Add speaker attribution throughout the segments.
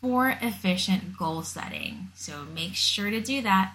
Speaker 1: for efficient goal setting. So make sure to do that.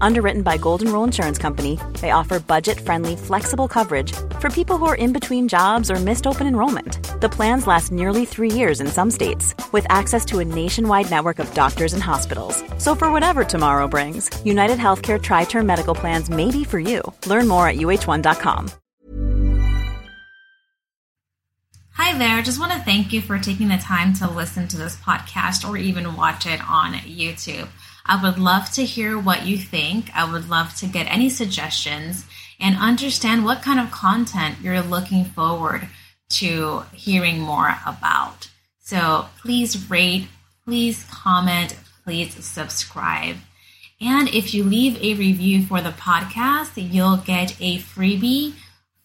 Speaker 2: Underwritten by Golden Rule Insurance Company, they offer budget friendly, flexible coverage for people who are in between jobs or missed open enrollment. The plans last nearly three years in some states, with access to a nationwide network of doctors and hospitals. So, for whatever tomorrow brings, United Healthcare Tri Term Medical Plans may be for you. Learn more at uh1.com.
Speaker 1: Hi there. Just want to thank you for taking the time to listen to this podcast or even watch it on YouTube. I would love to hear what you think. I would love to get any suggestions and understand what kind of content you're looking forward to hearing more about. So please rate, please comment, please subscribe. And if you leave a review for the podcast, you'll get a freebie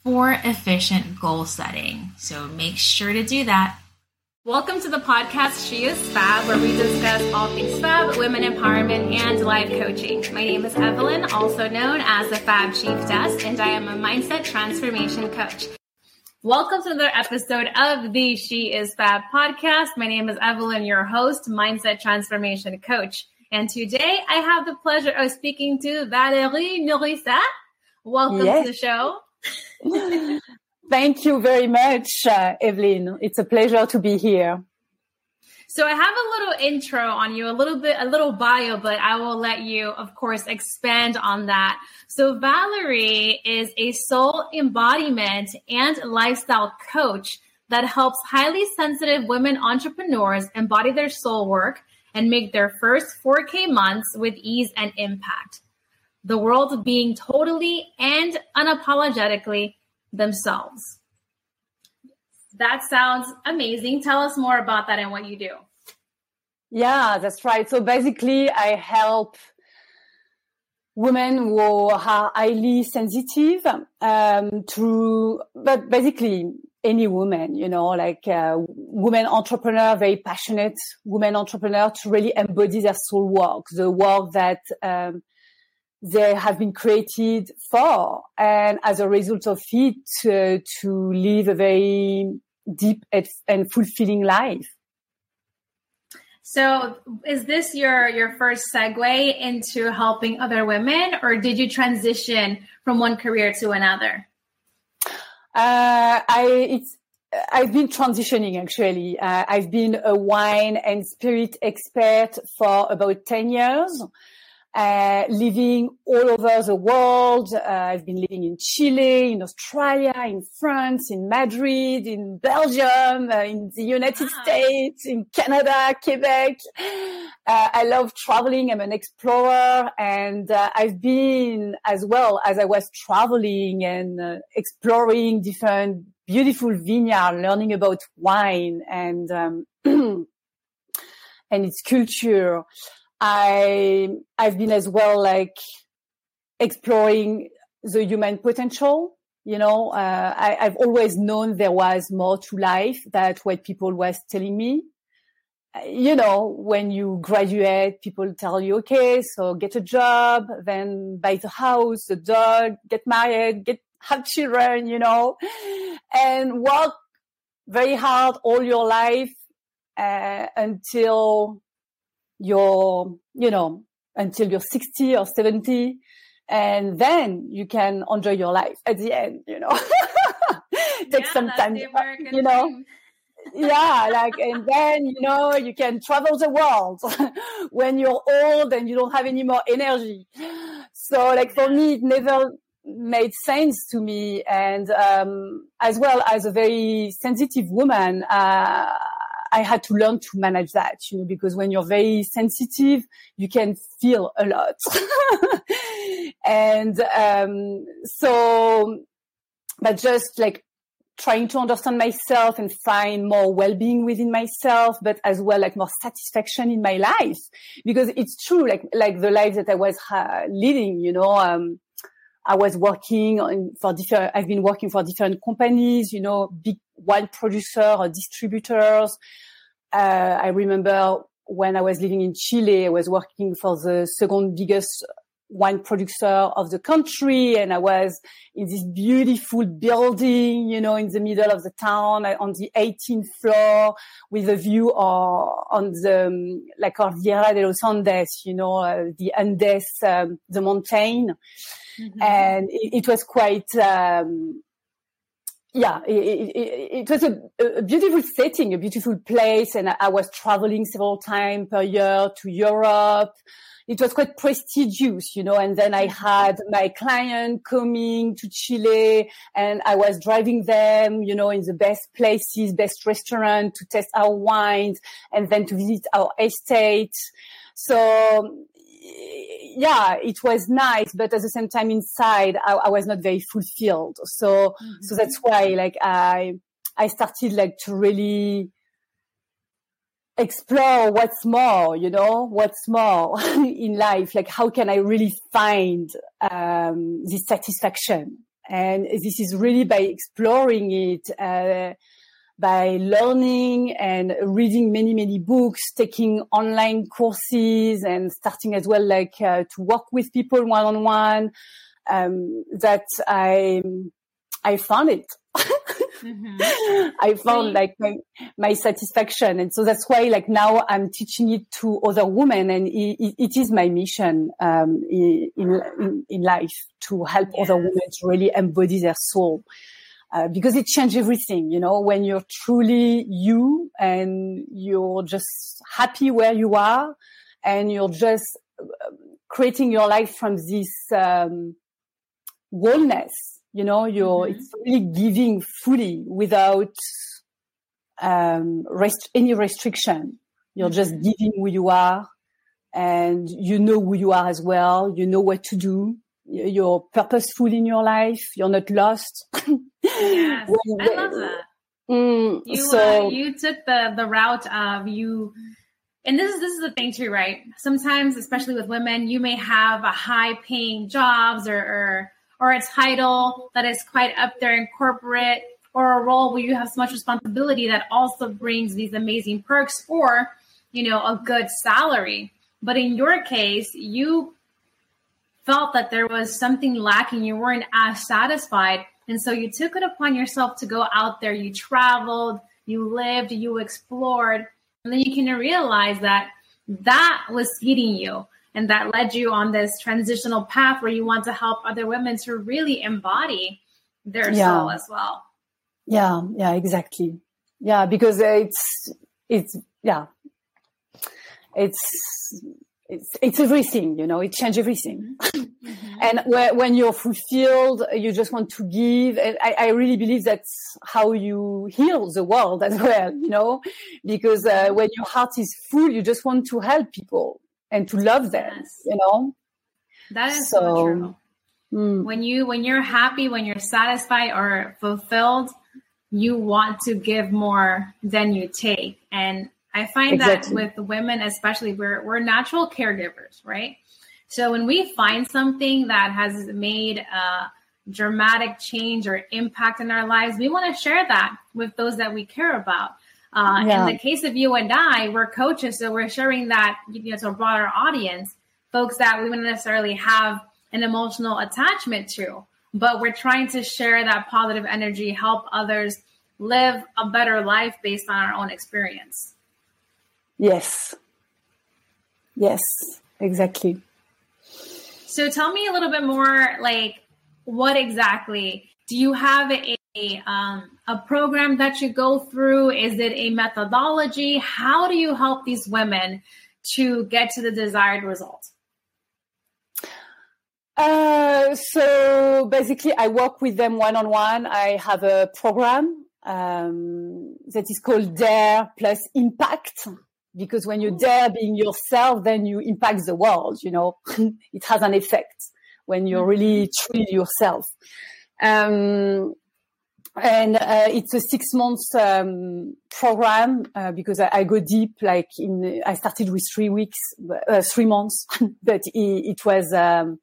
Speaker 1: for efficient goal setting. So make sure to do that. Welcome to the podcast She is Fab, where we discuss all things fab, women empowerment, and life coaching. My name is Evelyn, also known as the Fab Chief Desk, and I am a mindset transformation coach. Welcome to another episode of the She is Fab podcast. My name is Evelyn, your host, mindset transformation coach. And today I have the pleasure of speaking to Valerie Nourissat. Welcome yes. to the show.
Speaker 3: Thank you very much, uh, Evelyn. It's a pleasure to be here.
Speaker 1: So I have a little intro on you, a little bit, a little bio, but I will let you, of course, expand on that. So Valerie is a soul embodiment and lifestyle coach that helps highly sensitive women entrepreneurs embody their soul work and make their first 4K months with ease and impact. The world being totally and unapologetically themselves. That sounds amazing. Tell us more about that and what you do.
Speaker 3: Yeah, that's right. So basically, I help women who are highly sensitive um, to, but basically any woman, you know, like uh, women entrepreneur, very passionate women entrepreneur to really embody their soul work, the work that um, they have been created for. And as a result of it, uh, to live a very deep and fulfilling life.
Speaker 1: So, is this your your first segue into helping other women, or did you transition from one career to another?
Speaker 3: Uh, I it's I've been transitioning actually. Uh, I've been a wine and spirit expert for about ten years uh, living all over the world. Uh, I've been living in Chile, in Australia, in France, in Madrid, in Belgium, uh, in the United wow. States, in Canada, Quebec. Uh, I love traveling. I'm an explorer and uh, I've been as well as I was traveling and uh, exploring different beautiful vineyard, learning about wine and, um, and its culture. I I've been as well like exploring the human potential. You know, uh, I, I've always known there was more to life than what people was telling me. You know, when you graduate, people tell you, okay, so get a job, then buy the house, the dog, get married, get, have children, you know, and work very hard all your life, uh, until you're, you know, until you're 60 or 70 and then you can enjoy your life at the end you know. Take
Speaker 1: yeah,
Speaker 3: some time you know. yeah like and then you know you can travel the world when you're old and you don't have any more energy. So like for me it never made sense to me and um as well as a very sensitive woman uh I had to learn to manage that, you know, because when you're very sensitive, you can feel a lot. and, um, so, but just like trying to understand myself and find more well-being within myself, but as well, like more satisfaction in my life, because it's true, like, like the life that I was uh, leading, you know, um, I was working on for different, I've been working for different companies, you know, big wine producer or distributors. Uh, I remember when I was living in Chile, I was working for the second biggest wine producer of the country. And I was in this beautiful building, you know, in the middle of the town on the 18th floor with a view uh, on the, um, La Cordillera de los Andes, you know, uh, the Andes, um, the mountain. Mm-hmm. And it, it, was quite, um, yeah, it, it, it was a, a, beautiful setting, a beautiful place. And I was traveling several times per year to Europe. It was quite prestigious, you know, and then I mm-hmm. had my client coming to Chile and I was driving them, you know, in the best places, best restaurant to test our wines and then to visit our estate. So yeah, it was nice, but at the same time inside, I, I was not very fulfilled. So, mm-hmm. so that's why, like, I, I started like to really explore what's more, you know, what's more in life. Like, how can I really find, um, this satisfaction? And this is really by exploring it, uh, by learning and reading many, many books, taking online courses and starting as well, like, uh, to work with people one on one, um, that I, I found it. mm-hmm. I found like my, my, satisfaction. And so that's why like now I'm teaching it to other women and it, it is my mission, um, in, in, in, life to help yes. other women to really embody their soul. Uh, because it changed everything, you know, when you're truly you and you're just happy where you are and you're just uh, creating your life from this, um, wholeness, you know, you're, mm-hmm. it's really giving fully without, um, rest, any restriction. You're mm-hmm. just giving who you are and you know who you are as well. You know what to do you're purposeful in your life. You're not lost.
Speaker 1: yes, when, I love that. Mm, you so, uh, you took the the route of you, and this is this is the thing too, right? Sometimes, especially with women, you may have a high paying jobs or, or or a title that is quite up there in corporate, or a role where you have so much responsibility that also brings these amazing perks, or you know a good salary. But in your case, you felt that there was something lacking, you weren't as satisfied. And so you took it upon yourself to go out there, you traveled, you lived, you explored, and then you can realize that that was feeding you and that led you on this transitional path where you want to help other women to really embody their yeah. soul as well.
Speaker 3: Yeah, yeah, exactly. Yeah, because it's it's yeah. It's it's, it's everything, you know, it changed everything. Mm-hmm. and where, when you're fulfilled, you just want to give. And I, I, really believe that's how you heal the world as well, you know, because uh, when your heart is full, you just want to help people and to love them, yes. you know.
Speaker 1: That is so, so true. Mm. When you when you're happy, when you're satisfied or fulfilled, you want to give more than you take. And I find exactly. that with women, especially, we're we're natural caregivers, right? So when we find something that has made a dramatic change or impact in our lives, we want to share that with those that we care about. Uh, yeah. In the case of you and I, we're coaches, so we're sharing that you know, to a broader audience, folks that we wouldn't necessarily have an emotional attachment to, but we're trying to share that positive energy, help others live a better life based on our own experience.
Speaker 3: Yes. Yes, exactly.
Speaker 1: So tell me a little bit more like what exactly do you have a um, a program that you go through? Is it a methodology? How do you help these women to get to the desired result?
Speaker 3: Uh, so basically, I work with them one on one. I have a program um, that is called Dare Plus Impact because when you dare being yourself, then you impact the world. You know, it has an effect when you're really truly yourself. Um, and uh, it's a six months um, program uh, because I, I, go deep. Like in, I started with three weeks, uh, three months, but it, it was, um,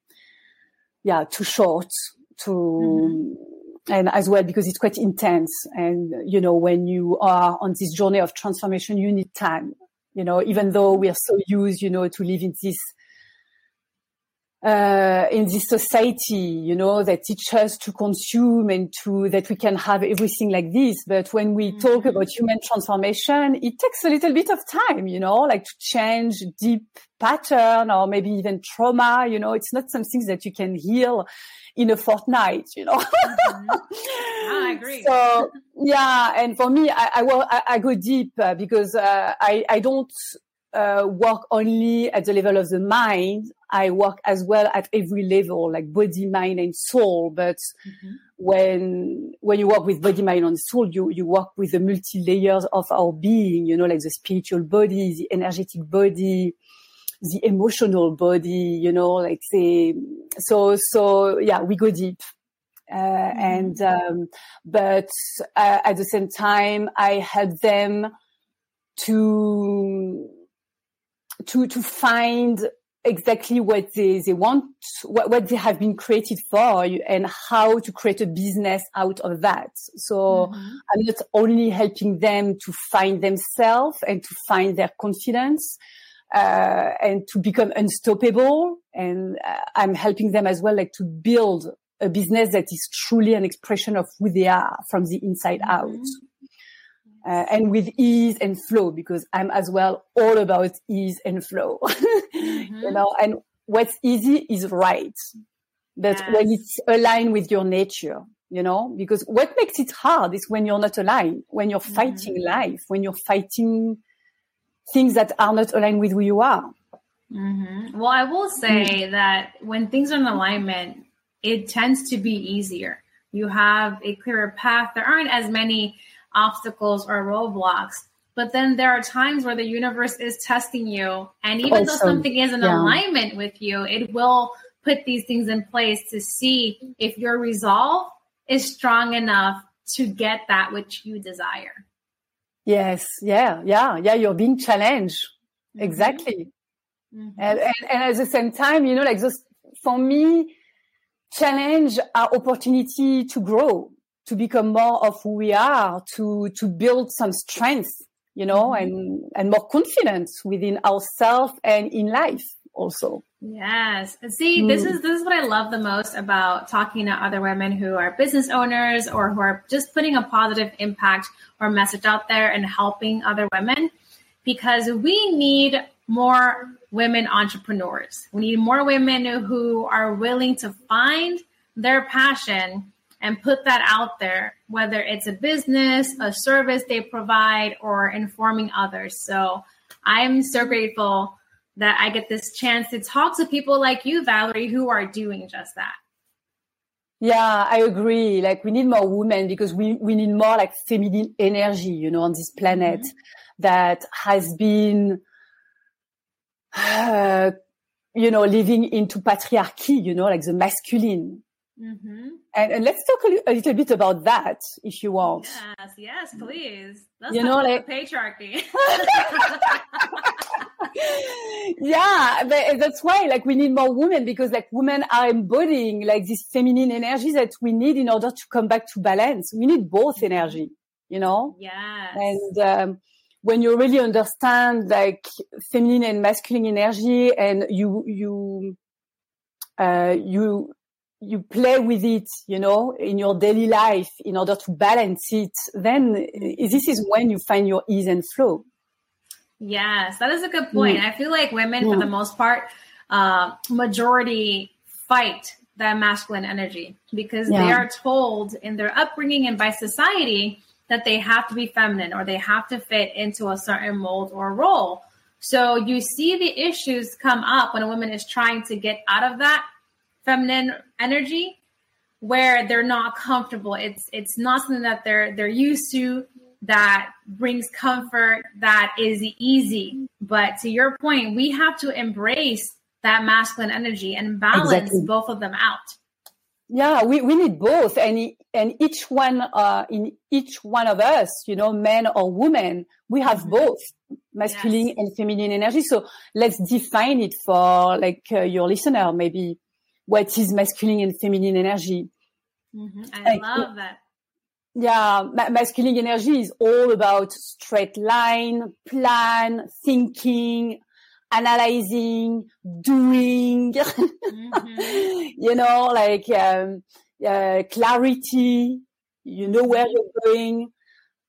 Speaker 3: yeah, too short to. Mm-hmm and as well because it's quite intense and you know when you are on this journey of transformation you need time you know, even though we are so used, you know, to live in this uh, in this society, you know, that teach us to consume and to that we can have everything like this. But when we mm-hmm. talk about human transformation, it takes a little bit of time, you know, like to change deep pattern or maybe even trauma. You know, it's not something that you can heal in a fortnight, you know.
Speaker 1: mm-hmm. I agree.
Speaker 3: So yeah, and for me, I I, I go deep uh, because uh, I I don't uh, work only at the level of the mind. I work as well at every level, like body, mind, and soul. But mm-hmm. when when you work with body, mind, and soul, you you work with the multi layers of our being. You know, like the spiritual body, the energetic body, the emotional body. You know, like the so so yeah, we go deep. Uh, mm-hmm. and um, but uh, at the same time, I help them to to to find exactly what they, they want, what, what they have been created for, and how to create a business out of that. So mm-hmm. I'm not only helping them to find themselves and to find their confidence, uh, and to become unstoppable. And uh, I'm helping them as well, like to build a business that is truly an expression of who they are from the inside mm-hmm. out uh, and with ease and flow because I'm as well all about ease and flow. mm-hmm. You know, and what's easy is right. But yes. when it's aligned with your nature, you know, because what makes it hard is when you're not aligned, when you're fighting mm-hmm. life, when you're fighting things that are not aligned with who you are.
Speaker 1: Mm-hmm. Well, I will say mm-hmm. that when things are in alignment, it tends to be easier. You have a clearer path. There aren't as many obstacles or roadblocks. But then there are times where the universe is testing you. And even though something is in yeah. alignment with you, it will put these things in place to see if your resolve is strong enough to get that which you desire.
Speaker 3: Yes, yeah, yeah, yeah. You're being challenged. Mm-hmm. Exactly. Mm-hmm. And, and, and, at the same time, you know, like just for me, challenge our opportunity to grow to become more of who we are, to to build some strength, you know, mm-hmm. and and more confidence within ourselves and in life also.
Speaker 1: Yes. See, mm. this is this is what I love the most about talking to other women who are business owners or who are just putting a positive impact or message out there and helping other women because we need more women entrepreneurs. We need more women who are willing to find their passion and put that out there, whether it's a business, a service they provide, or informing others. So I'm so grateful that I get this chance to talk to people like you, Valerie, who are doing just that.
Speaker 3: Yeah, I agree. Like we need more women because we, we need more like feminine energy, you know, on this planet mm-hmm. that has been, uh, you know, living into patriarchy, you know, like the masculine. Mm-hmm. And, and, let's talk a, li- a, little bit about that, if you want.
Speaker 1: Yes, yes, please. Let's you know, like patriarchy.
Speaker 3: yeah, but that's why like we need more women because like women are embodying like this feminine energy that we need in order to come back to balance. We need both energy, you know?
Speaker 1: Yes.
Speaker 3: And um, when you really understand like feminine and masculine energy and you, you, uh, you, you play with it, you know, in your daily life in order to balance it, then this is when you find your ease and flow.
Speaker 1: Yes, that is a good point. Mm. I feel like women, mm. for the most part, uh, majority fight that masculine energy because yeah. they are told in their upbringing and by society that they have to be feminine or they have to fit into a certain mold or role. So you see the issues come up when a woman is trying to get out of that feminine energy where they're not comfortable. It's it's not something that they're they're used to that brings comfort, that is easy. But to your point, we have to embrace that masculine energy and balance exactly. both of them out.
Speaker 3: Yeah, we, we need both, and and each one uh, in each one of us, you know, men or women, we have mm-hmm. both masculine yes. and feminine energy. So let's define it for like uh, your listener, maybe what is masculine and feminine energy.
Speaker 1: Mm-hmm. I love that
Speaker 3: yeah, ma- masculine energy is all about straight line, plan, thinking, analyzing, doing, mm-hmm. you know, like um, uh, clarity, you know where you're going.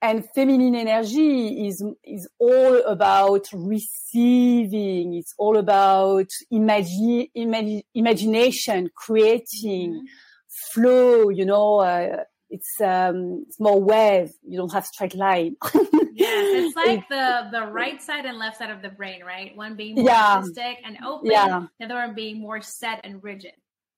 Speaker 3: And feminine energy is, is all about receiving. It's all about imagi- imagi- imagination, creating, mm-hmm. flow, you know, uh, it's um it's more wave you don't have straight line
Speaker 1: yes it's like the the right side and left side of the brain right one being more yeah. artistic and open yeah. the other one being more set and rigid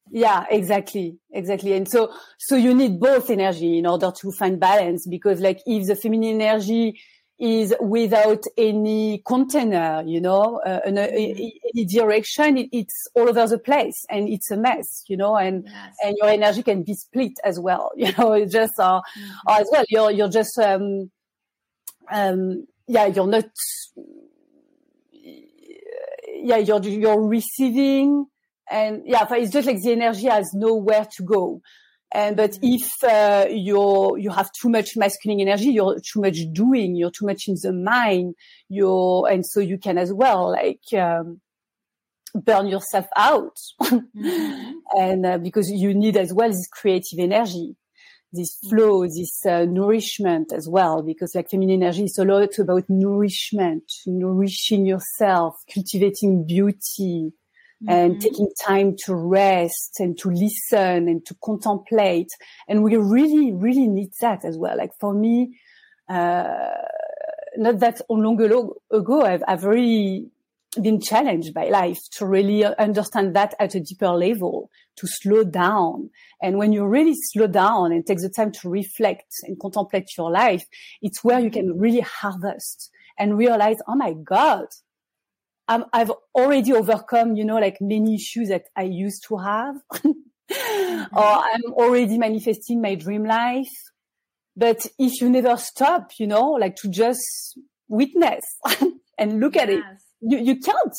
Speaker 3: yeah exactly exactly and so so you need both energy in order to find balance because like if the feminine energy is without any container, you know, uh, in a, mm-hmm. any direction. It, it's all over the place and it's a mess, you know, and, yes. and your energy can be split as well, you know, it's just, uh, mm-hmm. as well, you're, you're just, um, um, yeah, you're not, yeah, you're, you're receiving and yeah, it's just like the energy has nowhere to go. And but if uh, you're you have too much masculine energy, you're too much doing, you're too much in the mind, you're and so you can as well like um, burn yourself out, mm-hmm. and uh, because you need as well this creative energy, this flow, this uh, nourishment as well. Because like feminine energy is a lot about nourishment, nourishing yourself, cultivating beauty, and mm-hmm. taking time to rest and to listen and to contemplate. And we really, really need that as well. Like for me, uh, not that long ago, I've, I've really been challenged by life to really understand that at a deeper level, to slow down. And when you really slow down and take the time to reflect and contemplate your life, it's where you can really harvest and realize, oh my God, i I've already overcome, you know, like many issues that I used to have. mm-hmm. Or I'm already manifesting my dream life. But if you never stop, you know, like to just witness and look yes. at it, you, you can't,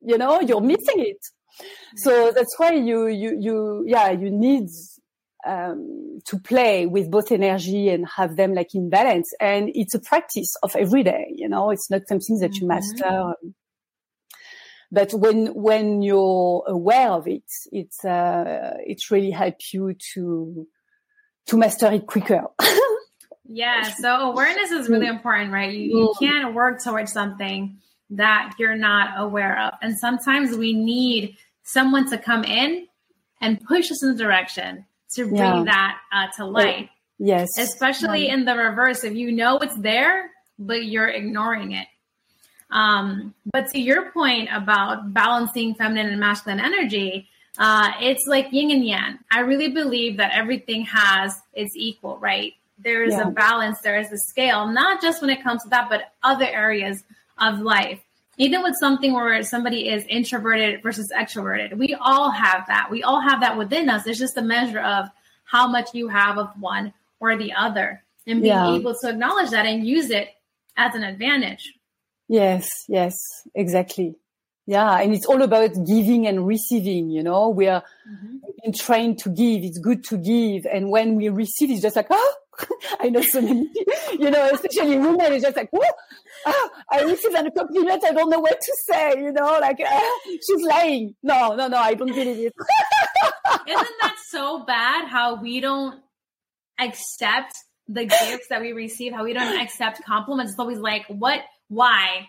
Speaker 3: you know, you're missing it. So that's why you, you, you, yeah, you need, um, to play with both energy and have them like in balance. And it's a practice of every day, you know, it's not something that you mm-hmm. master. Um, but when when you're aware of it, it's uh, it really helps you to to master it quicker.
Speaker 1: yeah. So awareness is really important, right? You, you mm. can't work towards something that you're not aware of, and sometimes we need someone to come in and push us in the direction to bring yeah. that uh, to light.
Speaker 3: Yes.
Speaker 1: Especially in the reverse, if you know it's there, but you're ignoring it. Um, but to your point about balancing feminine and masculine energy, uh, it's like yin and yang. I really believe that everything has its equal, right? There is yeah. a balance, there is a scale, not just when it comes to that, but other areas of life. Even with something where somebody is introverted versus extroverted, we all have that. We all have that within us. It's just a measure of how much you have of one or the other and being yeah. able to acknowledge that and use it as an advantage.
Speaker 3: Yes, yes, exactly. Yeah, and it's all about giving and receiving. You know, we are mm-hmm. trained to give. It's good to give, and when we receive, it's just like, oh, I know so many, you know, especially women. It's just like, oh, oh I received a compliment. I don't know what to say. You know, like uh, she's lying. No, no, no, I don't believe it.
Speaker 1: Isn't that so bad? How we don't accept the gifts that we receive? How we don't accept compliments? It's always like, what? Why?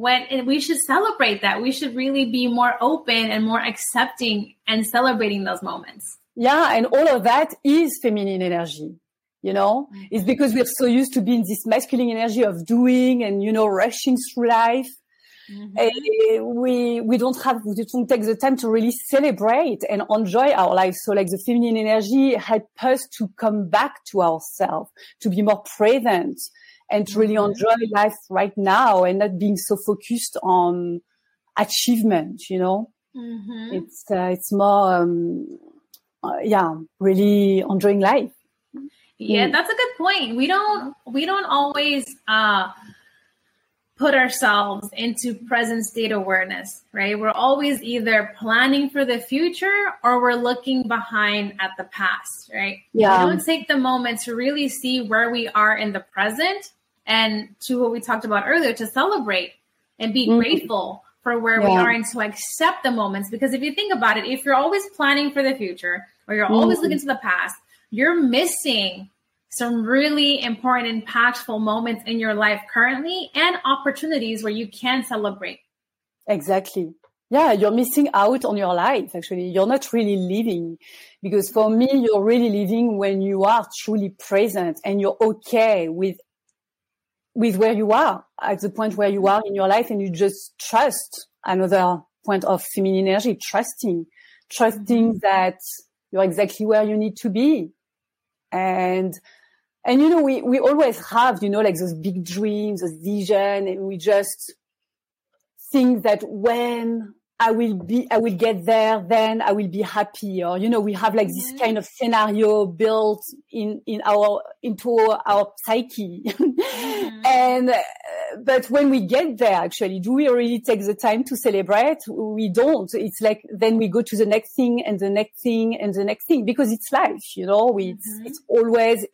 Speaker 1: when we should celebrate that. We should really be more open and more accepting and celebrating those moments.
Speaker 3: Yeah, and all of that is feminine energy. You know, mm-hmm. it's because we're so used to being this masculine energy of doing and you know rushing through life. Mm-hmm. we we don't have we don't take the time to really celebrate and enjoy our life. So like the feminine energy help us to come back to ourselves, to be more present, and to really mm-hmm. enjoy life right now and not being so focused on achievement, you know? Mm-hmm. It's, uh, it's more, um, uh, yeah, really enjoying life.
Speaker 1: Yeah, mm. that's a good point. We don't, we don't always, uh, put ourselves into present state awareness, right? We're always either planning for the future or we're looking behind at the past, right? Yeah. We don't take the moment to really see where we are in the present and to what we talked about earlier to celebrate and be mm-hmm. grateful for where yeah. we are and to accept the moments because if you think about it if you're always planning for the future or you're mm-hmm. always looking to the past you're missing some really important impactful moments in your life currently and opportunities where you can celebrate
Speaker 3: exactly yeah you're missing out on your life actually you're not really living because for me you're really living when you are truly present and you're okay with with where you are at the point where you are in your life and you just trust another point of feminine energy, trusting, trusting mm-hmm. that you're exactly where you need to be. And, and you know, we, we always have, you know, like those big dreams, those vision, and we just think that when I will be, I will get there, then I will be happy. Or, you know, we have like mm-hmm. this kind of scenario built in, in our, into our psyche. Mm-hmm. and, uh, but when we get there, actually, do we really take the time to celebrate? We don't. It's like, then we go to the next thing and the next thing and the next thing because it's life, you know, it's, mm-hmm. it's always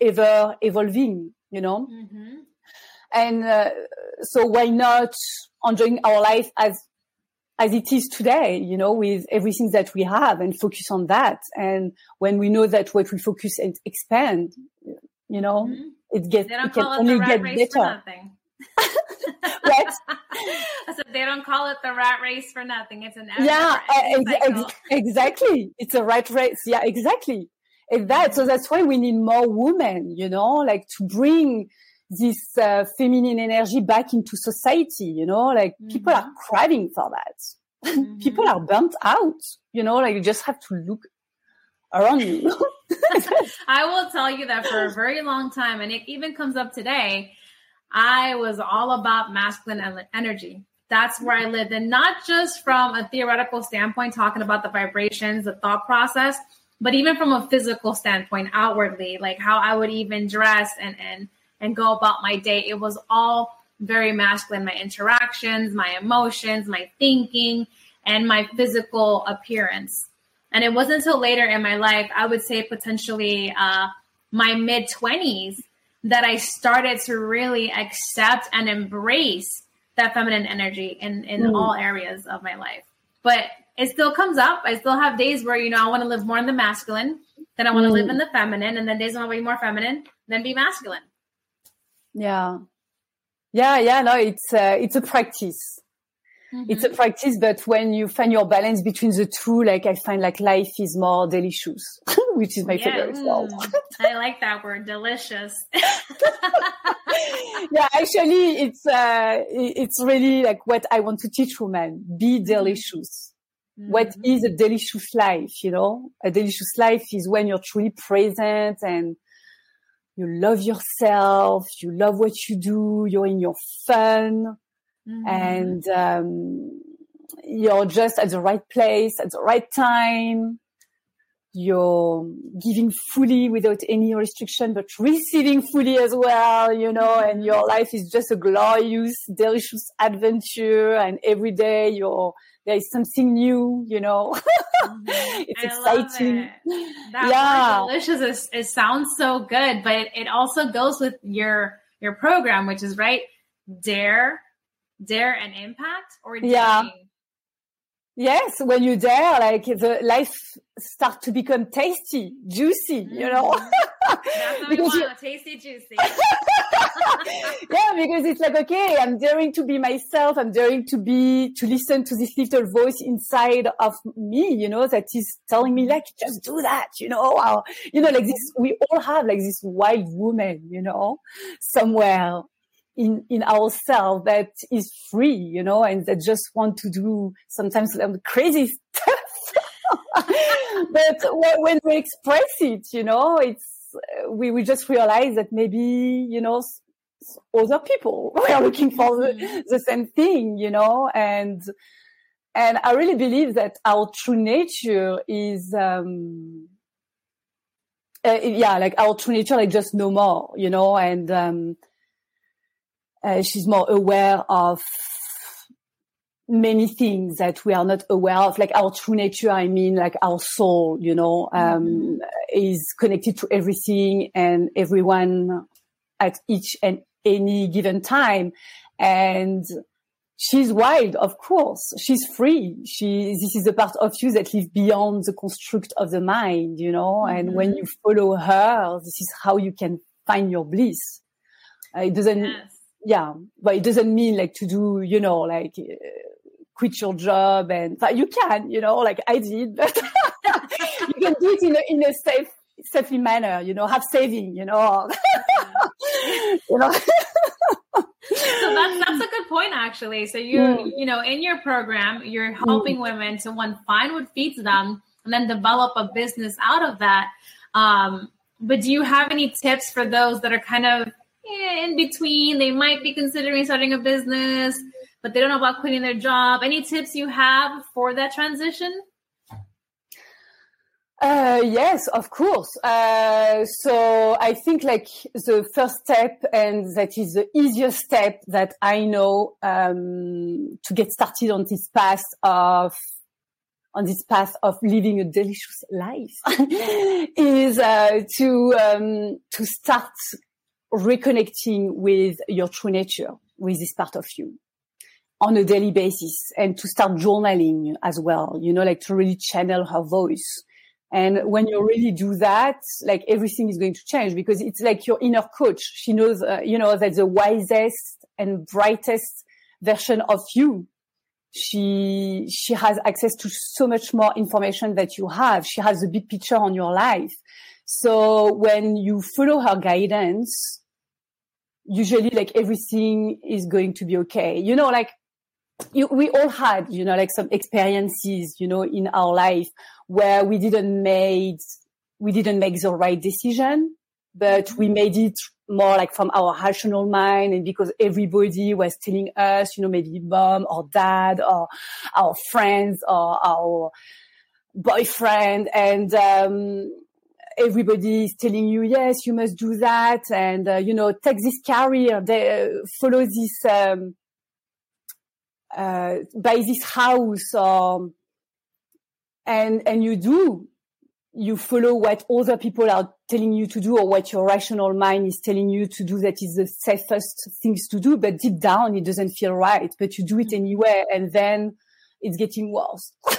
Speaker 3: ever evolving, you know? Mm-hmm. And, uh, so why not enjoying our life as as it is today, you know, with everything that we have and focus on that. And when we know that what we focus and expand, you know, mm-hmm. it gets, it can only get better.
Speaker 1: right? Said they don't call it the rat race for nothing. It's an
Speaker 3: yeah, ex- ex- exactly. It's a rat race. Yeah, exactly. And that so that's why we need more women. You know, like to bring this uh, feminine energy back into society you know like mm-hmm. people are mm-hmm. craving for that mm-hmm. people are burnt out you know like you just have to look around you
Speaker 1: i will tell you that for a very long time and it even comes up today i was all about masculine energy that's where i lived and not just from a theoretical standpoint talking about the vibrations the thought process but even from a physical standpoint outwardly like how i would even dress and and and go about my day. It was all very masculine my interactions, my emotions, my thinking, and my physical appearance. And it wasn't until later in my life, I would say potentially uh, my mid 20s, that I started to really accept and embrace that feminine energy in, in mm. all areas of my life. But it still comes up. I still have days where, you know, I want to live more in the masculine, then I want to mm. live in the feminine, and then days when I want to be more feminine, then be masculine.
Speaker 3: Yeah. Yeah, yeah, no, it's uh, it's a practice. Mm-hmm. It's a practice, but when you find your balance between the two, like I find like life is more delicious, which is my yeah, favorite word.
Speaker 1: Mm. I like that word, delicious.
Speaker 3: yeah, actually, it's uh, it's really like what I want to teach women: be mm-hmm. delicious. Mm-hmm. What is a delicious life? You know, a delicious life is when you're truly present and you love yourself, you love what you do, you're in your fun, mm-hmm. and um, you're just at the right place at the right time. you're giving fully without any restriction, but receiving fully as well, you know, and your life is just a glorious, delicious adventure. And every day you're, there is something new, you know.
Speaker 1: Mm-hmm. it's I exciting. It. Yeah. delicious is, it sounds so good, but it also goes with your, your program, which is right. Dare, dare and impact or
Speaker 3: yeah. Yes, when you dare, like the life start to become tasty, juicy, you know.
Speaker 1: Mm-hmm. because you... tasty, juicy.
Speaker 3: yeah, because it's like okay, I'm daring to be myself. I'm daring to be to listen to this little voice inside of me, you know, that is telling me like just do that, you know. Or, you know, like this. We all have like this wild woman, you know, somewhere in in ourselves that is free, you know, and that just want to do sometimes some crazy stuff. but when we express it, you know, it's we we just realize that maybe you know other people are looking for the, mm-hmm. the same thing, you know, and and I really believe that our true nature is. um uh, yeah, like our true nature, like just no more, you know, and um, uh, she's more aware of many things that we are not aware of, like our true nature. I mean, like our soul, you know, um, mm-hmm. is connected to everything and everyone at each and any given time. And she's wild, of course. She's free. She, this is a part of you that lives beyond the construct of the mind, you know, mm-hmm. and when you follow her, this is how you can find your bliss. Uh, it doesn't, yes yeah, but it doesn't mean like to do, you know, like uh, quit your job and you can, you know, like I did, but you can do it in a, in a safe, safely manner, you know, have saving, you know,
Speaker 1: you know. so that's that's a good point actually. So you mm. you know in your program you're helping mm. women to one find what feeds them and then develop a business out of that. Um, but do you have any tips for those that are kind of in between. They might be considering starting a business, but they don't know about quitting their job. Any tips you have for that transition?
Speaker 3: Uh, yes, of course. Uh, so I think like the first step, and that is the easiest step that I know um, to get started on this path of on this path of living a delicious life is uh, to um, to start reconnecting with your true nature, with this part of you on a daily basis and to start journaling as well, you know, like to really channel her voice. And when you really do that, like everything is going to change because it's like your inner coach. She knows, uh, you know, that the wisest and brightest version of you. She, she has access to so much more information that you have. She has a big picture on your life. So when you follow her guidance, usually like everything is going to be okay. You know, like you, we all had, you know, like some experiences, you know, in our life where we didn't made, we didn't make the right decision, but we made it more like from our rational mind and because everybody was telling us, you know, maybe mom or dad or our friends or our boyfriend and, um, everybody is telling you, yes, you must do that. And, uh, you know, take this career, they, uh, follow this, um, uh, buy this house or, and, and you do, you follow what other people are telling you to do or what your rational mind is telling you to do that is the safest things to do. But deep down, it doesn't feel right, but you do it anyway. And then it's getting worse.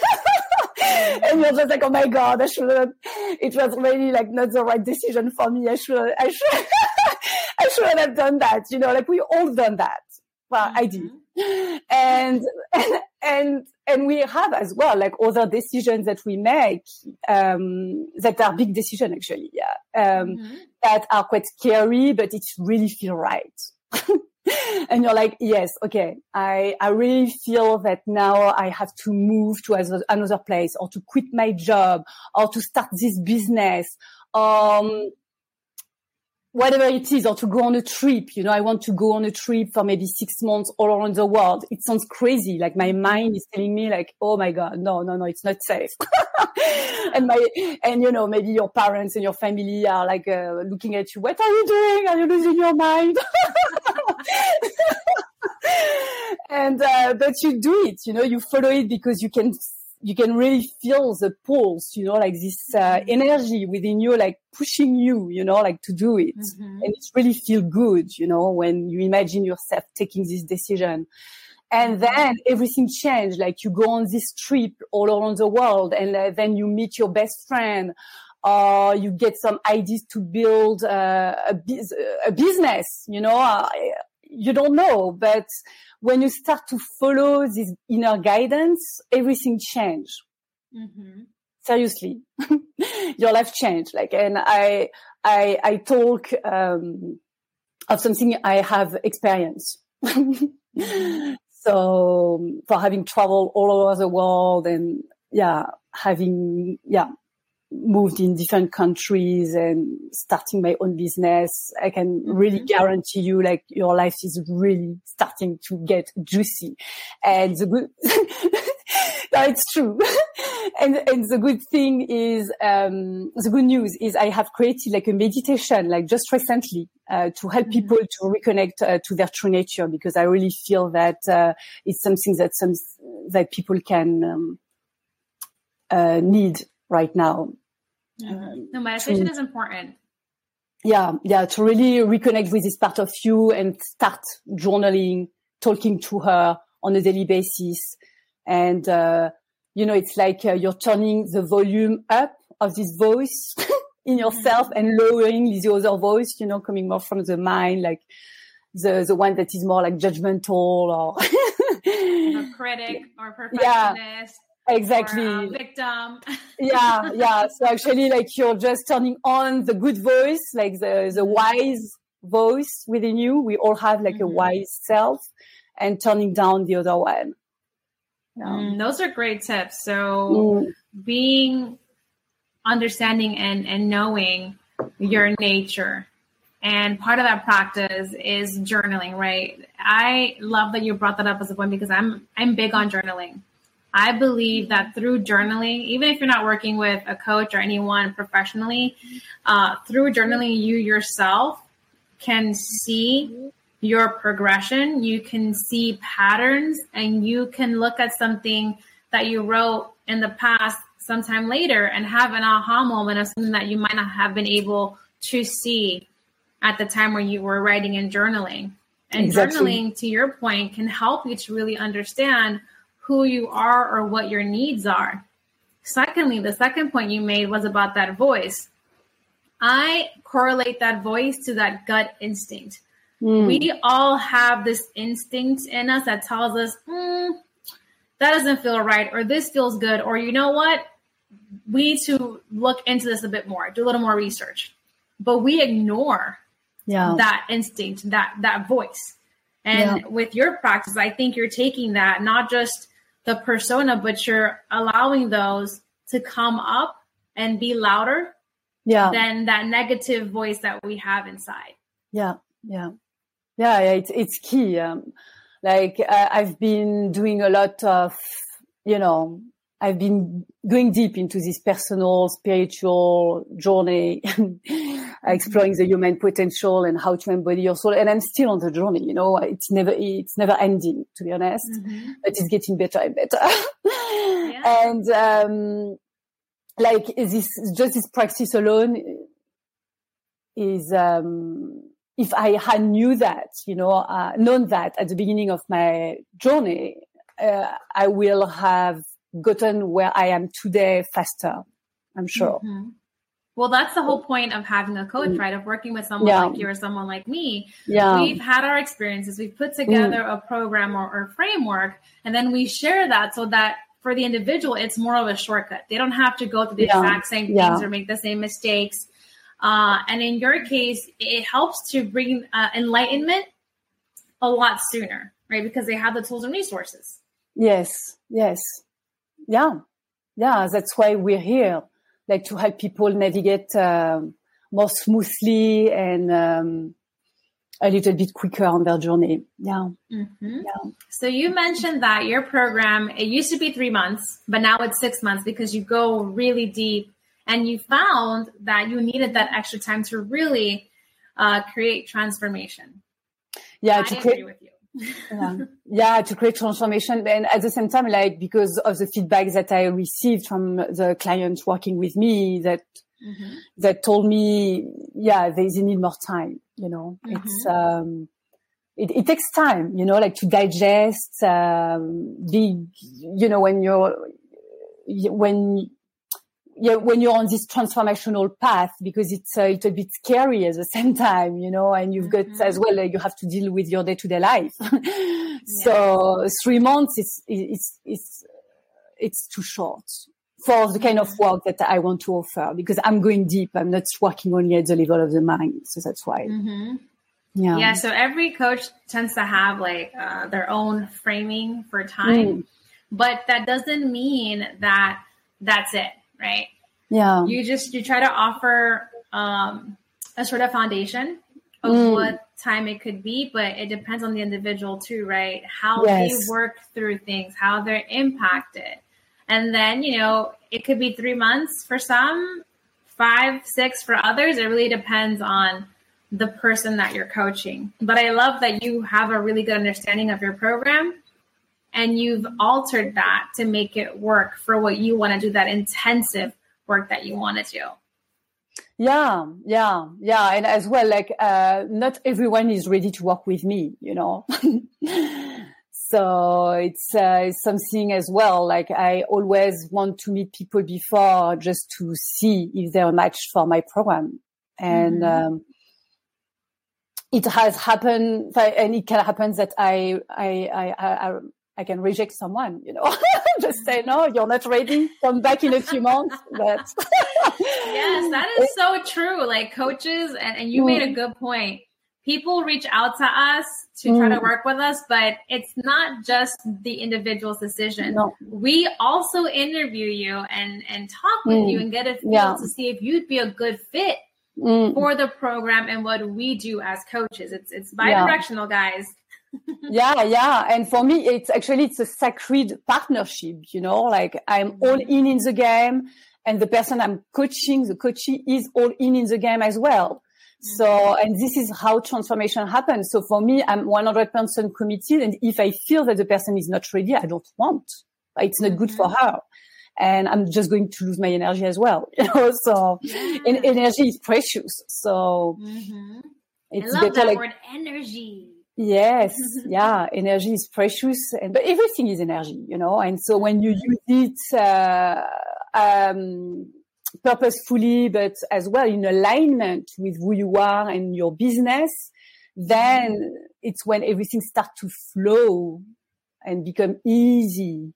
Speaker 3: and you're just like, oh my god, I should. have It was really like not the right decision for me. I should. I should. I shouldn't have done that. You know, like we all done that. Well, mm-hmm. I did, mm-hmm. And and and and we have as well like other decisions that we make um, that are big decisions actually, yeah, um, mm-hmm. that are quite scary, but it really feel right. and you're like, yes, okay, I, I really feel that now I have to move to another place or to quit my job or to start this business. Um, whatever it is, or to go on a trip. You know, I want to go on a trip for maybe six months all around the world. It sounds crazy. Like my mind is telling me like, oh my God, no, no, no, it's not safe. and my, and you know, maybe your parents and your family are like uh, looking at you. What are you doing? Are you losing your mind? and, uh, but you do it, you know, you follow it because you can you can really feel the pulse, you know, like this uh, mm-hmm. energy within you, like pushing you, you know, like to do it. Mm-hmm. And it really feel good, you know, when you imagine yourself taking this decision. And mm-hmm. then everything changed. Like you go on this trip all around the world and uh, then you meet your best friend or you get some ideas to build uh, a, a, business, you know, uh, you don't know, but when you start to follow this inner guidance, everything change. Mm-hmm. Seriously, your life changed. Like, and I, I, I talk, um, of something I have experienced. mm-hmm. So for having traveled all over the world and yeah, having, yeah, moved in different countries and starting my own business, I can mm-hmm. really guarantee you like your life is really starting to get juicy. And the good, no, it's true. and, and the good thing is, um, the good news is I have created like a meditation, like just recently, uh, to help mm-hmm. people to reconnect uh, to their true nature because I really feel that, uh, it's something that some, that people can, um, uh, need right now.
Speaker 1: Um, no, meditation to, is important.
Speaker 3: Yeah, yeah, to really reconnect with this part of you and start journaling, talking to her on a daily basis. And, uh, you know, it's like uh, you're turning the volume up of this voice in yourself mm-hmm. and lowering the other voice, you know, coming more from the mind, like the, the one that is more like judgmental or
Speaker 1: a critic or perfectionist. Yeah
Speaker 3: exactly.
Speaker 1: Or, victim.
Speaker 3: Yeah yeah. So actually like you're just turning on the good voice like the the mm-hmm. wise voice within you. We all have like mm-hmm. a wise self and turning down the other one.
Speaker 1: Yeah. mm, those are great tips. So mm. being understanding and and knowing your nature. And part of that practice is journaling right? I love that you brought that up as a point because i'm i'm big on journaling I believe that through journaling, even if you're not working with a coach or anyone professionally, uh, through journaling, you yourself can see your progression. You can see patterns and you can look at something that you wrote in the past sometime later and have an aha moment of something that you might not have been able to see at the time when you were writing and journaling. And exactly. journaling, to your point, can help you to really understand who you are or what your needs are. Secondly, the second point you made was about that voice. I correlate that voice to that gut instinct. Mm. We all have this instinct in us that tells us, mm, that doesn't feel right, or this feels good, or you know what? We need to look into this a bit more, do a little more research. But we ignore yeah. that instinct, that that voice. And yeah. with your practice, I think you're taking that not just the persona, but you're allowing those to come up and be louder yeah. than that negative voice that we have inside.
Speaker 3: Yeah, yeah, yeah. It's it's key. Um, like uh, I've been doing a lot of, you know, I've been going deep into this personal, spiritual journey, exploring the human potential and how to embody your soul. And I'm still on the journey, you know, it's never, it's never ending, to be honest, mm-hmm. but it's getting better and better. yeah. And, um, like this, just this practice alone is, um, if I had knew that, you know, uh, known that at the beginning of my journey, uh, I will have gotten where I am today faster. I'm sure. Mm-hmm.
Speaker 1: Well, that's the whole point of having a coach, mm. right? Of working with someone yeah. like you or someone like me. Yeah. We've had our experiences. We've put together mm. a program or, or framework, and then we share that so that for the individual, it's more of a shortcut. They don't have to go through the yeah. exact same things or make the same mistakes. Uh, and in your case, it helps to bring uh, enlightenment a lot sooner, right? Because they have the tools and resources.
Speaker 3: Yes, yes yeah, yeah, that's why we're here, like to help people navigate um, more smoothly and um, a little bit quicker on their journey. Yeah.
Speaker 1: Mm-hmm. yeah. So you mentioned that your program, it used to be three months, but now it's six months because you go really deep and you found that you needed that extra time to really uh, create transformation.
Speaker 3: Yeah, I to create, with you. Yeah. yeah, to create transformation. And at the same time, like, because of the feedback that I received from the clients working with me that, mm-hmm. that told me, yeah, they, they need more time, you know, mm-hmm. it's, um, it, it, takes time, you know, like to digest, um, big, you know, when you're, when yeah, when you're on this transformational path, because it's it's a bit scary at the same time, you know, and you've mm-hmm. got as well, uh, you have to deal with your day to day life. yeah. So three months is, it's, it's, it's too short for the kind of work that I want to offer because I'm going deep. I'm not working only at the level of the mind. So that's why.
Speaker 1: Mm-hmm. Yeah. Yeah. So every coach tends to have like uh, their own framing for time, mm. but that doesn't mean that that's it right?
Speaker 3: Yeah.
Speaker 1: You just you try to offer um, a sort of foundation of mm. what time it could be, but it depends on the individual too, right? How yes. they work through things, how they're impacted. And then, you know, it could be three months for some, five, six for others. It really depends on the person that you're coaching. But I love that you have a really good understanding of your program and you've altered that to make it work for what you want to do, that intensive work that you want to do.
Speaker 3: Yeah, yeah, yeah. And as well, like, uh, not everyone is ready to work with me, you know? so it's, uh, it's something as well. Like I always want to meet people before just to see if they're a match for my program. And, mm-hmm. um, it has happened and it can happen that I, I, I, I, can reject someone, you know, just say, no, you're not ready. Come back in a few months. But
Speaker 1: yes, that is so true. Like coaches, and, and you mm. made a mm. good point. People reach out to us to mm. try to mm. work with us, but it's not just the individual's decision. No. We also interview you and, and talk with mm. you and get a feel yeah. to see if you'd be a good fit mm. for the program and what we do as coaches. It's, it's bi-directional yeah. guys
Speaker 3: yeah, yeah. And for me, it's actually, it's a sacred partnership, you know, like I'm all in in the game and the person I'm coaching, the coachee is all in in the game as well. So, mm-hmm. and this is how transformation happens. So for me, I'm 100% committed. And if I feel that the person is not ready, I don't want. It's not good for mm-hmm. her. And I'm just going to lose my energy as well. You know, so yeah. energy is precious. So
Speaker 1: mm-hmm. it's I love better that like, word energy.
Speaker 3: Yes, yeah, energy is precious, and but everything is energy, you know. And so when you use it uh, um, purposefully, but as well in alignment with who you are and your business, then it's when everything starts to flow and become easy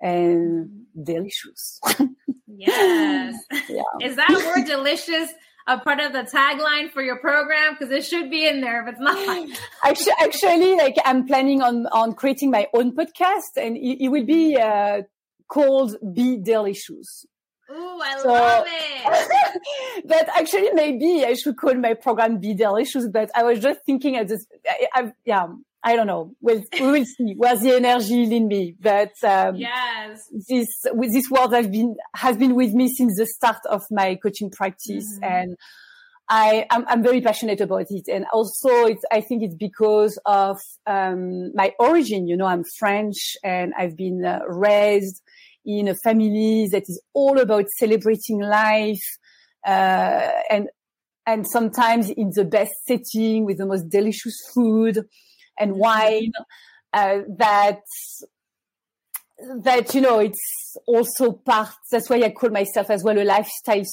Speaker 3: and delicious.
Speaker 1: yes. Yeah. Is that word delicious? A part of the tagline for your program? Because it should be in there if it's not.
Speaker 3: actually, actually, like I'm planning on on creating my own podcast, and it, it will be uh, called "Be Delicious."
Speaker 1: Ooh, I so, love it.
Speaker 3: but actually, maybe I should call my program "Be Delicious." But I was just thinking at this. I, I, yeah, I don't know. We'll, we will see where the energy in me. But um,
Speaker 1: yes,
Speaker 3: this with this word has been has been with me since the start of my coaching practice, mm-hmm. and I I'm, I'm, very passionate about it. And also, it's I think it's because of um, my origin. You know, I'm French, and I've been uh, raised in a family that is all about celebrating life, uh, and and sometimes in the best setting with the most delicious food and wine uh, that that you know it's also part that's why i call myself as well a lifestyle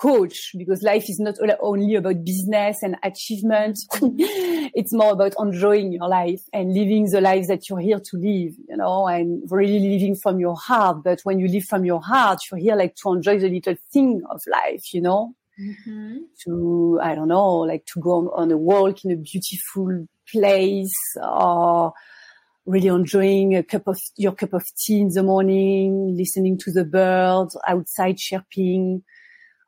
Speaker 3: coach because life is not only about business and achievement. It's more about enjoying your life and living the life that you're here to live you know and really living from your heart. But when you live from your heart you're here like to enjoy the little thing of life you know mm-hmm. to i don't know like to go on, on a walk in a beautiful place or really enjoying a cup of your cup of tea in the morning, listening to the birds outside chirping,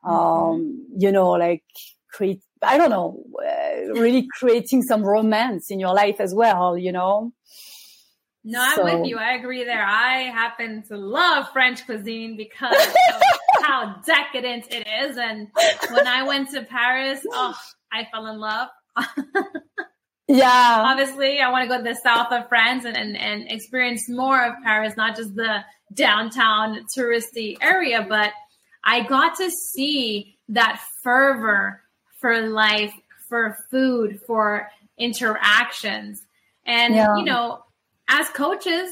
Speaker 3: um, mm-hmm. you know, like create, I don't know, uh, really creating some romance in your life as well, you know?
Speaker 1: No, I'm so. with you. I agree there. I happen to love French cuisine because how decadent it is. And when I went to Paris, oh, I fell in love.
Speaker 3: yeah.
Speaker 1: Obviously, I want to go to the south of France and, and, and experience more of Paris, not just the downtown touristy area, but I got to see that fervor for life, for food, for interactions. And, yeah. you know, as coaches,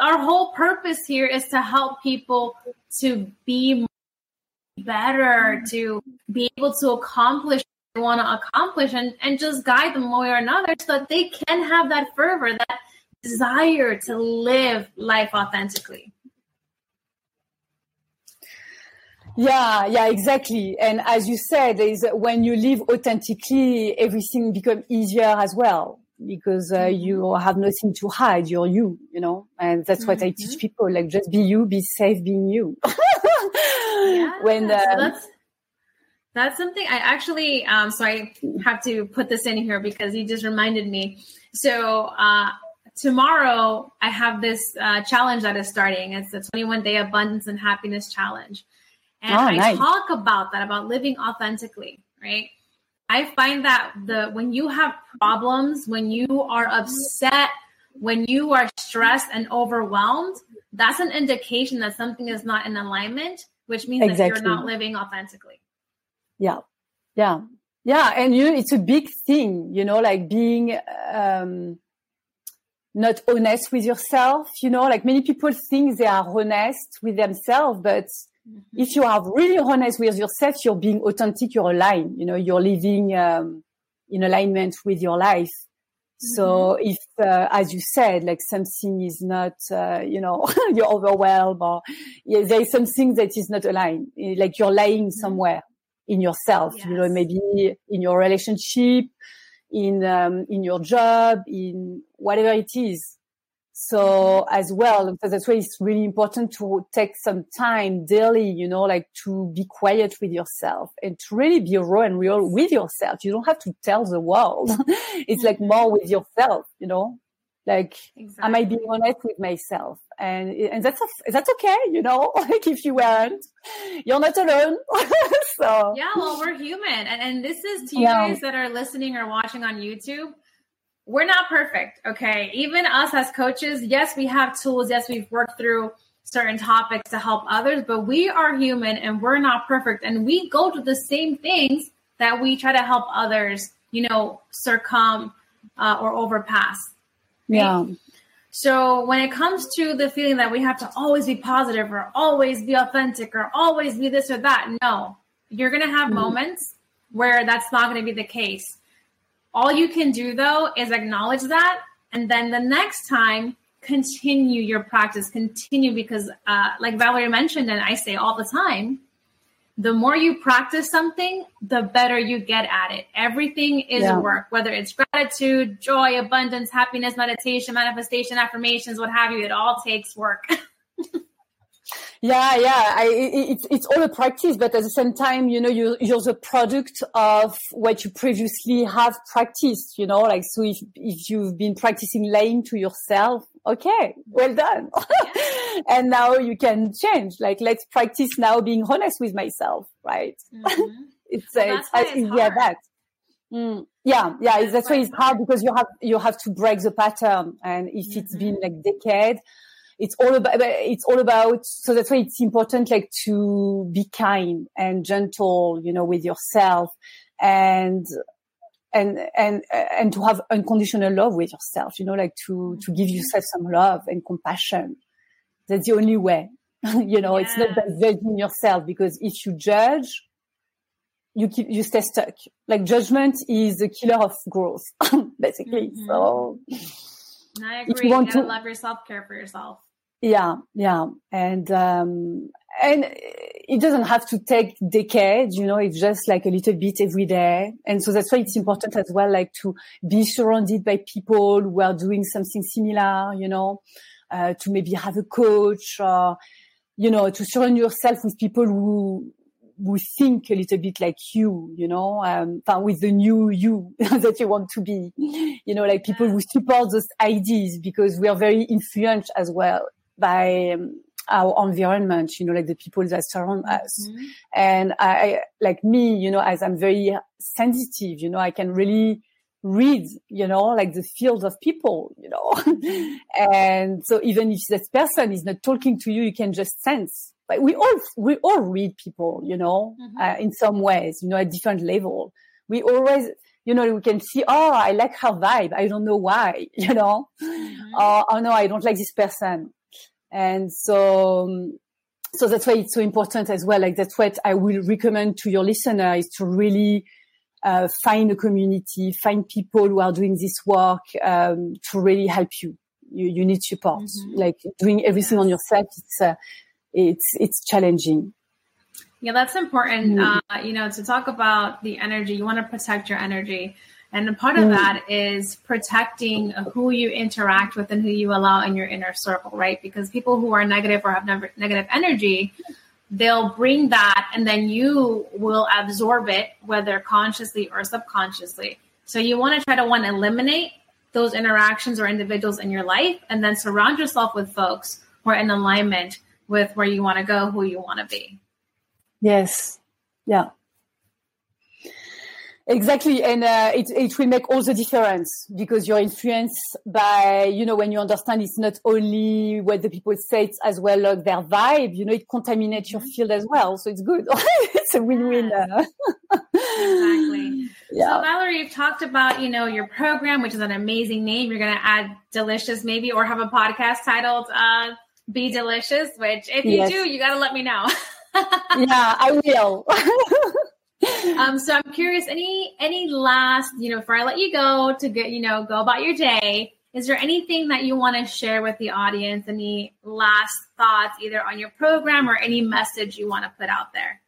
Speaker 1: our whole purpose here is to help people to be better, to be able to accomplish what they want to accomplish and, and just guide them one way or another so that they can have that fervor, that desire to live life authentically.
Speaker 3: Yeah, yeah, exactly. And as you said, is when you live authentically, everything becomes easier as well because uh, mm-hmm. you have nothing to hide. You're you, you know, and that's what mm-hmm. I teach people. Like, just be you, be safe being you.
Speaker 1: yeah, when uh, so that's that's something I actually. Um, so I have to put this in here because you just reminded me. So uh, tomorrow I have this uh, challenge that is starting. It's the 21 Day Abundance and Happiness Challenge, and oh, I talk about that about living authentically, right? I find that the when you have problems, when you are upset, when you are stressed and overwhelmed, that's an indication that something is not in alignment, which means exactly. that you're not living authentically.
Speaker 3: Yeah. Yeah. Yeah. And you it's a big thing, you know, like being um not honest with yourself, you know, like many people think they are honest with themselves, but Mm-hmm. If you are really honest with yourself, you're being authentic, you're aligned, you know, you're living um, in alignment with your life. Mm-hmm. So if, uh, as you said, like something is not, uh, you know, you're overwhelmed or yeah, there is something that is not aligned, eh, like you're lying mm-hmm. somewhere in yourself, yes. you know, maybe in your relationship, in, um, in your job, in whatever it is. So as well, so that's why it's really important to take some time daily, you know, like to be quiet with yourself and to really be raw and real with yourself. You don't have to tell the world. it's like more with yourself, you know, like exactly. am I being honest with myself? And, and that's, that's okay, you know, like if you weren't, you're not alone. so
Speaker 1: yeah, well, we're human. And, and this is to you yeah. guys that are listening or watching on YouTube we're not perfect, okay? Even us as coaches, yes, we have tools. Yes, we've worked through certain topics to help others, but we are human and we're not perfect. And we go to the same things that we try to help others, you know, circum uh, or overpass.
Speaker 3: Right? Yeah.
Speaker 1: So when it comes to the feeling that we have to always be positive or always be authentic or always be this or that, no, you're going to have mm-hmm. moments where that's not going to be the case. All you can do though is acknowledge that. And then the next time, continue your practice, continue because, uh, like Valerie mentioned, and I say all the time, the more you practice something, the better you get at it. Everything is yeah. work, whether it's gratitude, joy, abundance, happiness, meditation, manifestation, affirmations, what have you. It all takes work.
Speaker 3: Yeah, yeah. I, it, it's it's all a practice, but at the same time, you know, you you're the product of what you previously have practiced. You know, like so if if you've been practicing lying to yourself, okay, well done, and now you can change. Like let's practice now being honest with myself, right? Mm-hmm. it's well, it's, it's, it's yeah that. Mm, yeah, yeah, that's, that's why it's hard because you have you have to break the pattern, and if mm-hmm. it's been like decade it's all about it's all about so that's why it's important like to be kind and gentle you know with yourself and and and and to have unconditional love with yourself you know like to to give yourself some love and compassion that's the only way you know yeah. it's not that judging yourself because if you judge you keep you stay stuck like judgment is the killer of growth basically mm-hmm. so
Speaker 1: I agree. You, want you to love yourself, care for yourself.
Speaker 3: Yeah, yeah, and um, and it doesn't have to take decades, you know. It's just like a little bit every day, and so that's why it's important as well, like to be surrounded by people who are doing something similar, you know, uh, to maybe have a coach or you know to surround yourself with people who who think a little bit like you, you know, um, with the new you that you want to be, you know, like people who support those ideas because we are very influenced as well by um, our environment, you know, like the people that surround us. Mm-hmm. And I, like me, you know, as I'm very sensitive, you know, I can really read, you know, like the field of people, you know. and so even if that person is not talking to you, you can just sense. Like we all, we all read people, you know, mm-hmm. uh, in some ways, you know, at different level. We always, you know, we can see, oh, I like her vibe. I don't know why, you know, mm-hmm. or oh no, I don't like this person. And so, um, so that's why it's so important as well. Like that's what I will recommend to your listener is to really uh, find a community, find people who are doing this work um, to really help you. You, you need support. Mm-hmm. Like doing everything on yourself, it's uh, it's it's challenging.
Speaker 1: Yeah, that's important. Mm-hmm. Uh, you know, to talk about the energy, you want to protect your energy. And a part of that is protecting who you interact with and who you allow in your inner circle, right? Because people who are negative or have negative energy, they'll bring that and then you will absorb it, whether consciously or subconsciously. So you want to try to one eliminate those interactions or individuals in your life and then surround yourself with folks who are in alignment with where you want to go, who you want to be.
Speaker 3: Yes. Yeah. Exactly. And uh, it, it will make all the difference because you're influenced by, you know, when you understand it's not only what the people say, it's as well like their vibe, you know, it contaminates your mm-hmm. field as well. So it's good. it's a win-win. Uh.
Speaker 1: exactly. Yeah. So Valerie, you've talked about, you know, your program, which is an amazing name. You're going to add delicious maybe, or have a podcast titled, uh, be delicious, which if you yes. do, you got to let me know.
Speaker 3: yeah, I will.
Speaker 1: um, so I'm curious, any any last, you know, before I let you go to get, you know, go about your day, is there anything that you want to share with the audience? Any last thoughts, either on your program or any message you want to put out there?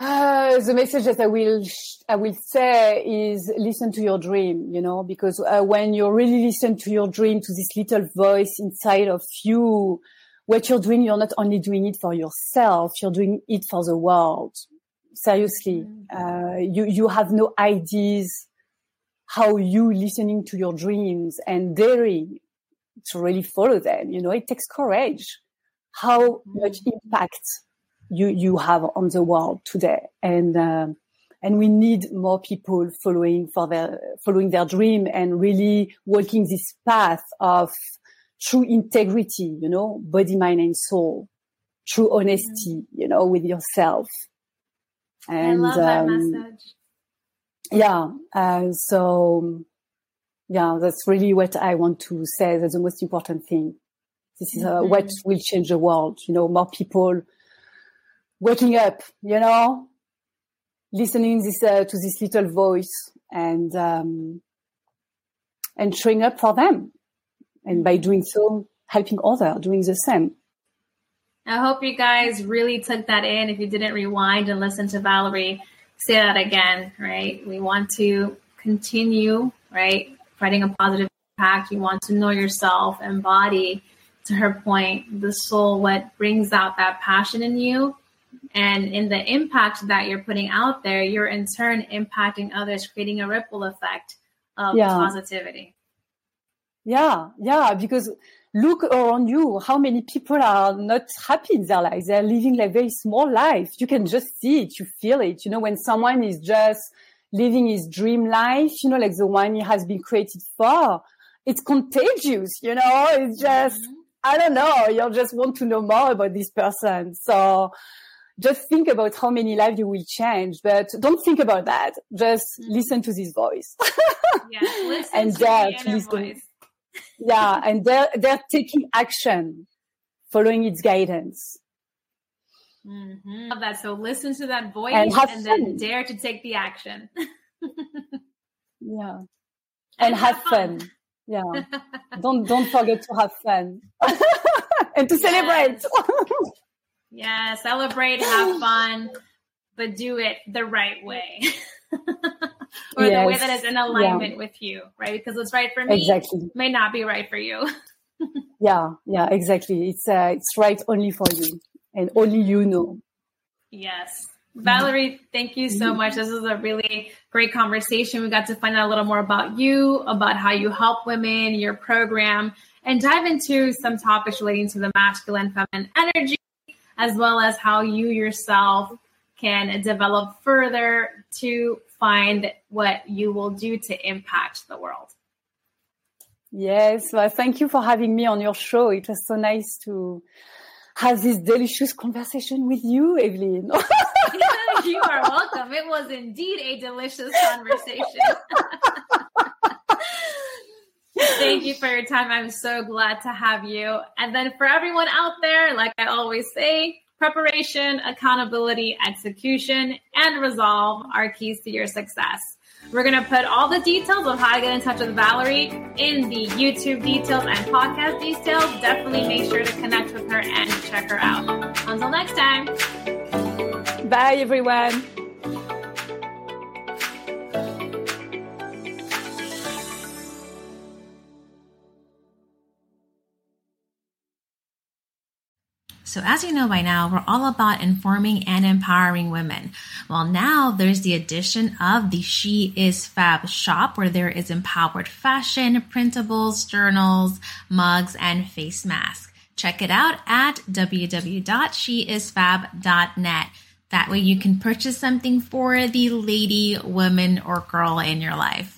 Speaker 3: Uh, the message that I will I will say is listen to your dream. You know, because uh, when you really listen to your dream, to this little voice inside of you, what you're doing, you're not only doing it for yourself, you're doing it for the world. Seriously, mm. uh, you you have no ideas how you listening to your dreams and daring to really follow them. You know, it takes courage. How mm. much impact you you have on the world today, and um, and we need more people following for their following their dream and really walking this path of true integrity, you know, body, mind, and soul, true honesty, mm-hmm. you know, with yourself.
Speaker 1: And, I love that um, message.
Speaker 3: Yeah. Uh, so, yeah, that's really what I want to say. That's the most important thing. This is uh, mm-hmm. what will change the world. You know, more people waking up, you know, listening this, uh, to this little voice and, um, and showing up for them and by doing so, helping others doing the same.
Speaker 1: I hope you guys really took that in. If you didn't rewind and listen to Valerie say that again, right? We want to continue, right? Writing a positive impact. You want to know yourself, embody, to her point, the soul, what brings out that passion in you. And in the impact that you're putting out there, you're in turn impacting others, creating a ripple effect of yeah. positivity.
Speaker 3: Yeah, yeah, because look around you, how many people are not happy in their lives? They're living like very small life. You can just see it, you feel it. You know, when someone is just living his dream life, you know, like the one he has been created for, it's contagious, you know, it's just, mm-hmm. I don't know, you just want to know more about this person. So just think about how many lives you will change, but don't think about that. Just mm-hmm. listen to this voice.
Speaker 1: yeah, and dare to listen.
Speaker 3: Yeah, and they're they're taking action, following its guidance.
Speaker 1: Mm-hmm. Love that. So listen to that voice and, and then dare to take the action.
Speaker 3: yeah, and, have, fun. Yeah, don't don't forget to have fun and to yes. celebrate.
Speaker 1: yeah, celebrate, have fun, but do it the right way or yes. the way that is in alignment yeah. with you, right? Because what's right for me exactly. may not be right for you.
Speaker 3: yeah, yeah, exactly. It's uh, it's right only for you, and only you know.
Speaker 1: Yes. Valerie, thank you so much. This is a really great conversation. We got to find out a little more about you, about how you help women, your program, and dive into some topics relating to the masculine feminine energy, as well as how you yourself can develop further to find what you will do to impact the world.
Speaker 3: Yes, well, thank you for having me on your show. It was so nice to have this delicious conversation with you, Evelyn.
Speaker 1: you are welcome. It was indeed a delicious conversation. Thank you for your time. I'm so glad to have you. And then for everyone out there, like I always say, preparation, accountability, execution, and resolve are keys to your success. We're going to put all the details of how to get in touch with Valerie in the YouTube details and podcast details. Definitely make sure to connect with her and check her out. Until next time.
Speaker 3: Bye, everyone.
Speaker 1: So, as you know by now, we're all about informing and empowering women. Well, now there's the addition of the She Is Fab shop where there is empowered fashion, printables, journals, mugs, and face masks. Check it out at www.sheisfab.net. That way you can purchase something for the lady, woman, or girl in your life.